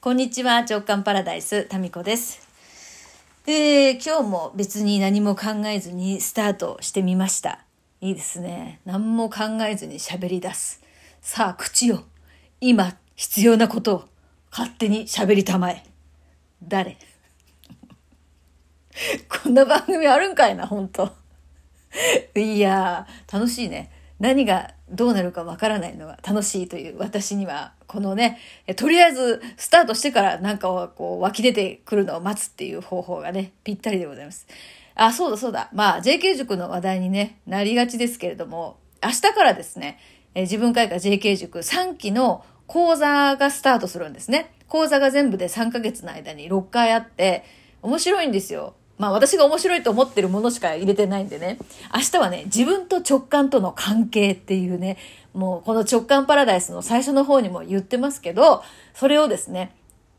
こんにちは、直感パラダイス、タミコです。えー、今日も別に何も考えずにスタートしてみました。いいですね。何も考えずに喋り出す。さあ、口を、今必要なことを勝手に喋りたまえ。誰？こんな番組あるんかいな、ほんと。いやー、楽しいね。何がどうなるかわからないのが楽しいという私には、このね、とりあえずスタートしてからなんかをこう湧き出てくるのを待つっていう方法がね、ぴったりでございます。あ、そうだそうだ。まあ、JK 塾の話題にね、なりがちですけれども、明日からですね、え自分会館 JK 塾3期の講座がスタートするんですね。講座が全部で3ヶ月の間に6回あって、面白いんですよ。まあ私が面白いと思ってるものしか入れてないんでね。明日はね、自分と直感との関係っていうね、もうこの直感パラダイスの最初の方にも言ってますけど、それをですね、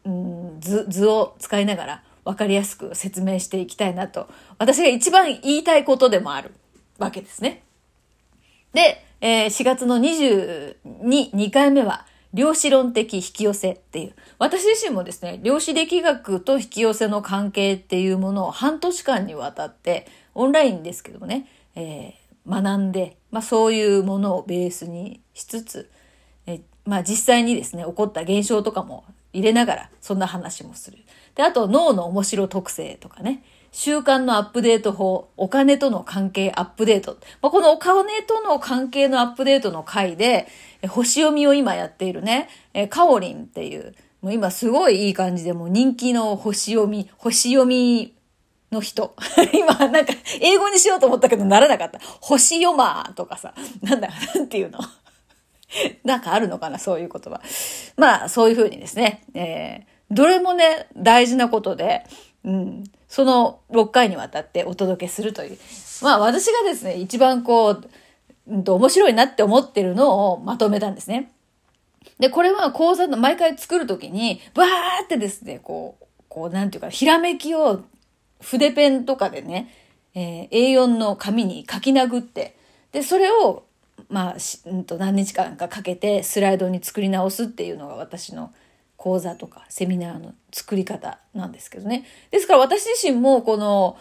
うん図、図を使いながら分かりやすく説明していきたいなと、私が一番言いたいことでもあるわけですね。で、えー、4月の22、2回目は、量子論的引き寄せっていう。私自身もですね、量子力学と引き寄せの関係っていうものを半年間にわたって、オンラインですけどもね、えー、学んで、まあそういうものをベースにしつつ、え、まあ実際にですね、起こった現象とかも入れながら、そんな話もする。で、あと脳の面白特性とかね、習慣のアップデート法、お金との関係アップデート。まあ、このお金との関係のアップデートの回で、星読みを今やっているね、カオリンっていう、もう今すごいいい感じでもう人気の星読み、星読みの人。今なんか英語にしようと思ったけどならなかった。星読まーとかさ、なんだ、なんていうの？なんかあるのかな、そういう言葉。まあ、そういうふうにですね、えー、どれもね、大事なことで、うん、その6回にわたってお届けするという。まあ私がですね、一番こう、うんと面白いなって思ってるのをまとめたんですね。で、これは講座の毎回作るときに、バーってですね、こう、こう、なんていうか、ひらめきを筆ペンとかでね、えー、A4 の紙に書き殴って、で、それを、まあ、うんと何日間かかけてスライドに作り直すっていうのが私の講座とかセミナーの作り方なんですけどね。ですから私自身もこの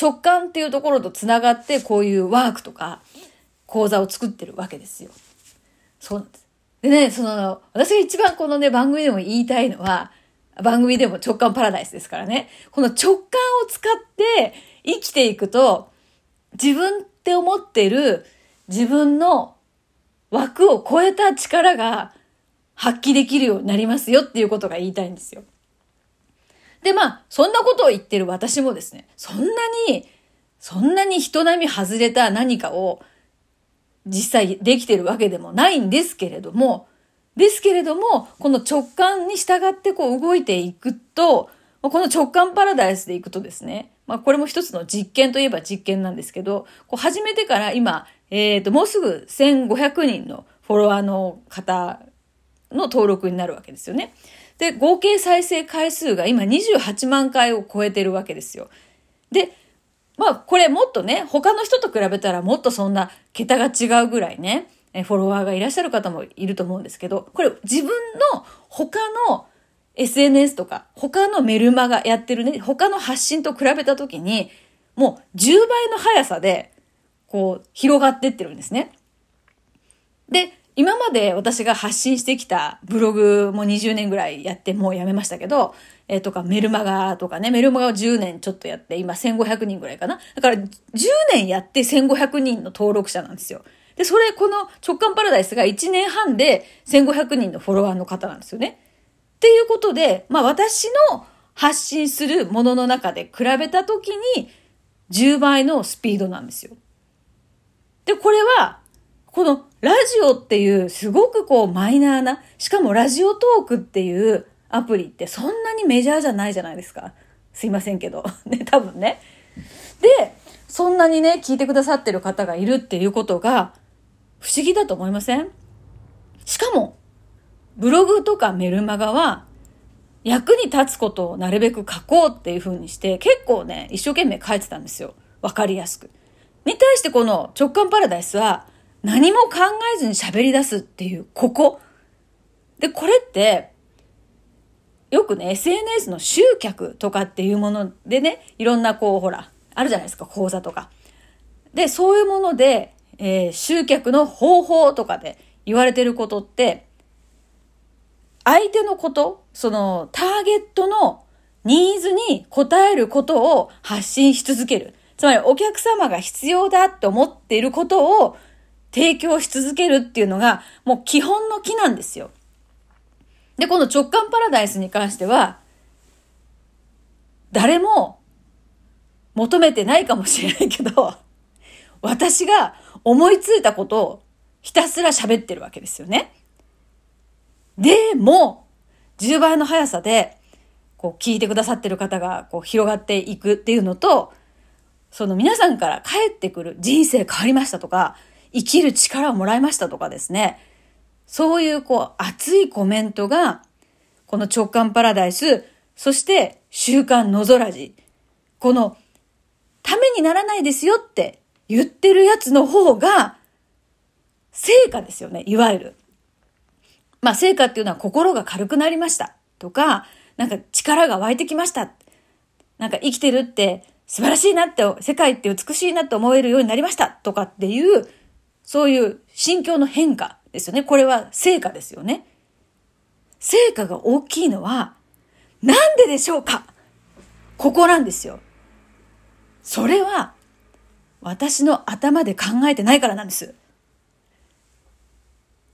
直感っていうところとつながってこういうワークとか講座を作ってるわけですよ。そうなんです。でね、その、私が一番このね、番組でも言いたいのは、番組でも直感パラダイスですからね。この直感を使って生きていくと、自分って思ってる自分の枠を超えた力が発揮できるようになりますよっていうことが言いたいんですよ。で、まあ、そんなことを言ってる私もですね、そんなに、そんなに人並み外れた何かを実際できてるわけでもないんですけれども、ですけれども、この直感に従ってこう動いていくと、この直感パラダイスでいくとですね、まあこれも一つの実験といえば実験なんですけど、こう始めてから今、えっ、ー、と、もうすぐ1500人のフォロワーの方の登録になるわけですよね。で、合計再生回数が今28万回を超えてるわけですよ。で、まあこれもっとね、他の人と比べたらもっとそんな桁が違うぐらいね、フォロワーがいらっしゃる方もいると思うんですけど、これ自分の他の SNS とか、他のメルマがやってるね、他の発信と比べたときに、もう10倍の速さで、こう、広がってってるんですね。で、今まで私が発信してきたブログも20年ぐらいやってもうやめましたけど、えー、とかメルマガとかね、メルマガを10年ちょっとやって、今1500人ぐらいかな。だから10年やって1500人の登録者なんですよ。で、それ、この直感パラダイスが1年半で1500人のフォロワーの方なんですよね。っていうことで、まあ私の発信するものの中で比べたときに10倍のスピードなんですよ。で、これはこのラジオっていうすごくこうマイナーな、しかもラジオトークっていうアプリってそんなにメジャーじゃないじゃないですか。すいませんけど。ね、多分ね。で、そんなにね、聞いてくださってる方がいるっていうことが不思議だと思いません？しかも、ブログとかメルマガは役に立つことをなるべく書こうっていう風にして結構ね、一生懸命書いてたんですよ。わかりやすく。に対してこの直感パラダイスは何も考えずに喋り出すっていう、ここ。で、これって、よくね、SNS の集客とかっていうものでね、いろんなこう、ほら、あるじゃないですか、講座とか。で、そういうもので、えー、集客の方法とかで言われてることって、相手のこと、そのターゲットのニーズに応えることを発信し続ける。つまりお客様が必要だって思っていることを提供し続けるっていうのがもう基本の木なんですよ。で、この直感パラダイスに関しては、誰も求めてないかもしれないけど、私が思いついたことをひたすら喋ってるわけですよね。でも、10倍の速さで、こう聞いてくださってる方がこう広がっていくっていうのと、その皆さんから帰ってくる人生変わりましたとか、生きる力をもらいましたとかですね。そういうこう熱いコメントが、この直感パラダイス、そして週刊のぞらじ。この、ためにならないですよって言ってるやつの方が、成果ですよね、いわゆる。まあ、成果っていうのは心が軽くなりましたとか、なんか力が湧いてきました。なんか生きてるって素晴らしいなって、世界って美しいなって思えるようになりましたとかっていう、そういう心境の変化ですよね。これは成果ですよね。成果が大きいのは、なんででしょうか？ここなんですよ。それは、私の頭で考えてないからなんです。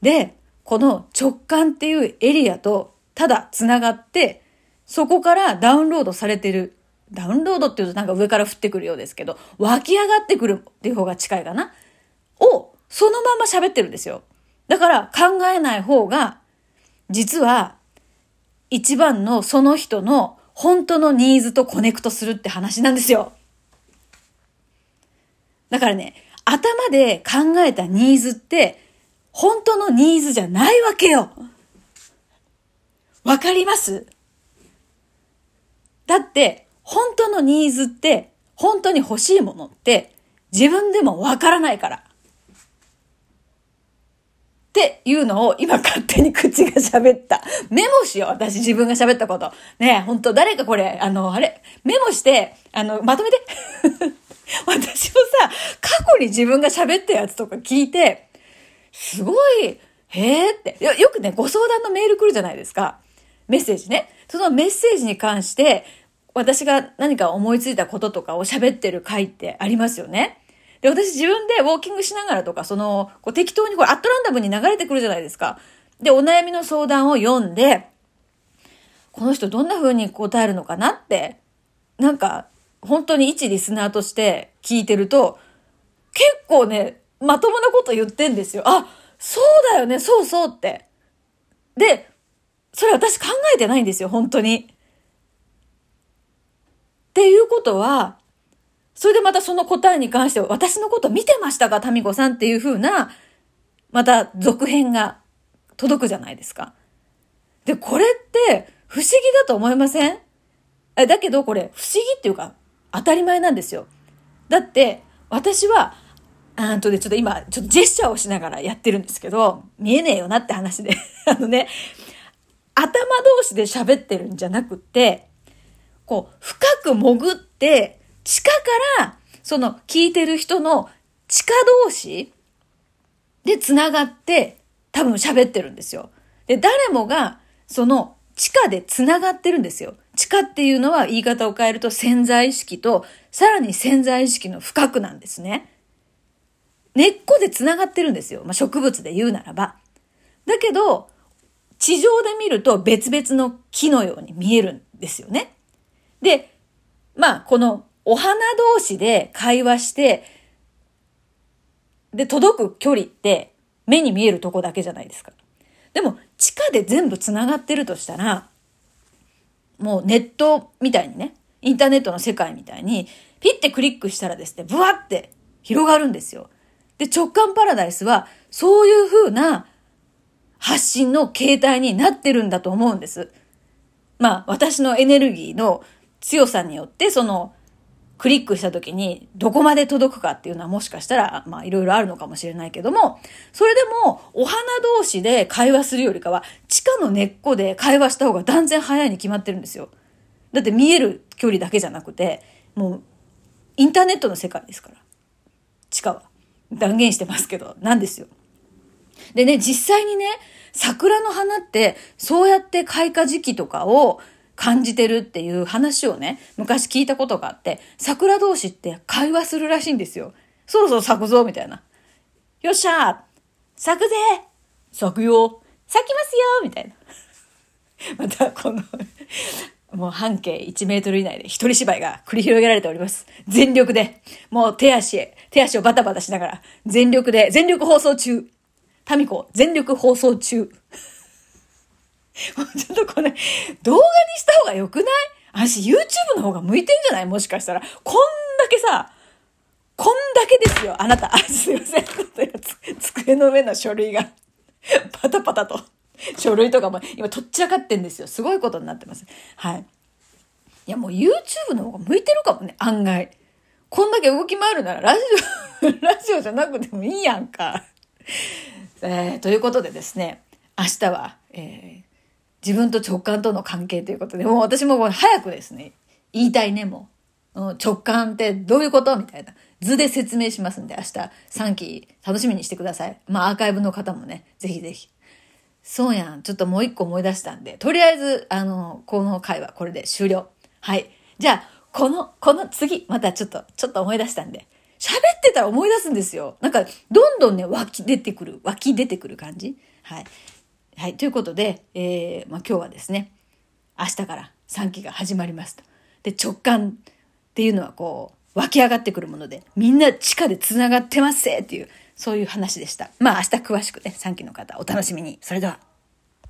で、この直感っていうエリアとただ繋がって、そこからダウンロードされてるダウンロードっていうとなんか上から降ってくるようですけど、湧き上がってくるっていう方が近いかな？を、そのまま喋ってるんですよ。だから考えない方が、実は、一番のその人の本当のニーズとコネクトするって話なんですよ。だからね、頭で考えたニーズって、本当のニーズじゃないわけよ。わかります？だって、本当のニーズって、本当に欲しいものって、自分でもわからないから。っていうのを今勝手に口が喋った。メモしよう、私自分が喋ったこと。ねえ、ほんと誰かこれ、あの、あれ、メモして、あの、まとめて。私もさ、過去に自分が喋ったやつとか聞いて、すごい、へえってよ。よくね、ご相談のメール来るじゃないですか。メッセージね。そのメッセージに関して、私が何か思いついたこととかを喋ってる回ってありますよね。で、私自分でウォーキングしながらとか、その、こう適当にこれアットランダムに流れてくるじゃないですか。で、お悩みの相談を読んで、この人どんな風に答えるのかなって、なんか、本当に一リスナーとして聞いてると、結構ね、まともなこと言ってんですよ。あ、そうだよね、そうそうって。で、それ私考えてないんですよ、本当に。っていうことは、それでまたその答えに関しては、私のこと見てましたかタミコさんっていう風な、また続編が届くじゃないですか。で、これって不思議だと思いません？えだけどこれ不思議っていうか当たり前なんですよ。だって私は、あとでちょっと今ちょっとジェスチャーをしながらやってるんですけど、見えねえよなって話で。あのね、頭同士で喋ってるんじゃなくて、こう、深く潜って、地下から、その聞いてる人の地下同士で繋がって多分喋ってるんですよ。で、誰もがその地下で繋がってるんですよ。地下っていうのは言い方を変えると潜在意識とさらに潜在意識の深くなんですね。根っこで繋がってるんですよ。まあ、植物で言うならば。だけど、地上で見ると別々の木のように見えるんですよね。で、まあ、このお花同士で会話して、で、届く距離って目に見えるとこだけじゃないですか。でも、地下で全部繋がってるとしたら、もうネットみたいにね、インターネットの世界みたいに、ピッてクリックしたらですね、ブワって広がるんですよ。で、直感パラダイスは、そういう風な発信の形態になってるんだと思うんです。まあ、私のエネルギーの強さによって、その、クリックした時にどこまで届くかっていうのはもしかしたら、まあいろいろあるのかもしれないけども、それでもお花同士で会話するよりかは、地下の根っこで会話した方が断然早いに決まってるんですよ。だって見える距離だけじゃなくて、もうインターネットの世界ですから。地下は。断言してますけど、なんですよ。でね、実際にね、桜の花ってそうやって開花時期とかを感じてるっていう話をね、昔聞いたことがあって、桜同士って会話するらしいんですよ。そろそろ咲くぞみたいな。よっしゃ咲くぜ咲くよ咲きますよみたいな。また、このもう半径1メートル以内で一人芝居が繰り広げられております。全力で、もう手足へ、手足をバタバタしながら、全力で、全力放送中。タミコ、全力放送中。もうちょっとこれ、動画にした方が良くない？私 YouTube の方が向いてんじゃない？もしかしたら。こんだけさ、こんだけですよ。あなた。あ、すいません。机の上の書類がパタパタと。書類とかも今とっちらかってんですよ。すごいことになってます。はい。いやもう YouTube の方が向いてるかもね、案外。こんだけ動き回るならラジオ ラジオじゃなくてもいいやんか。えー、ということでですね、明日は、自分と直感との関係ということで、もう私も早くですね、言いたいね、もう。直感ってどういうことみたいな。図で説明しますんで、明日3期楽しみにしてください。まあアーカイブの方もね、ぜひぜひ。そうやん。ちょっともう一個思い出したんで、とりあえず、あの、この回はこれで終了。はい。じゃあ、この、この次、またちょっと、ちょっと思い出したんで、喋ってたら思い出すんですよ。なんか、どんどんね、湧き出てくる、湧き出てくる感じ。はい。はい。ということで、えー、まあ、今日はですね、明日から3期が始まりますと。で、直感っていうのはこう、湧き上がってくるもので、みんな地下で繋がってますっていう、そういう話でした。まあ明日詳しくね、3期の方お楽しみに。それでは。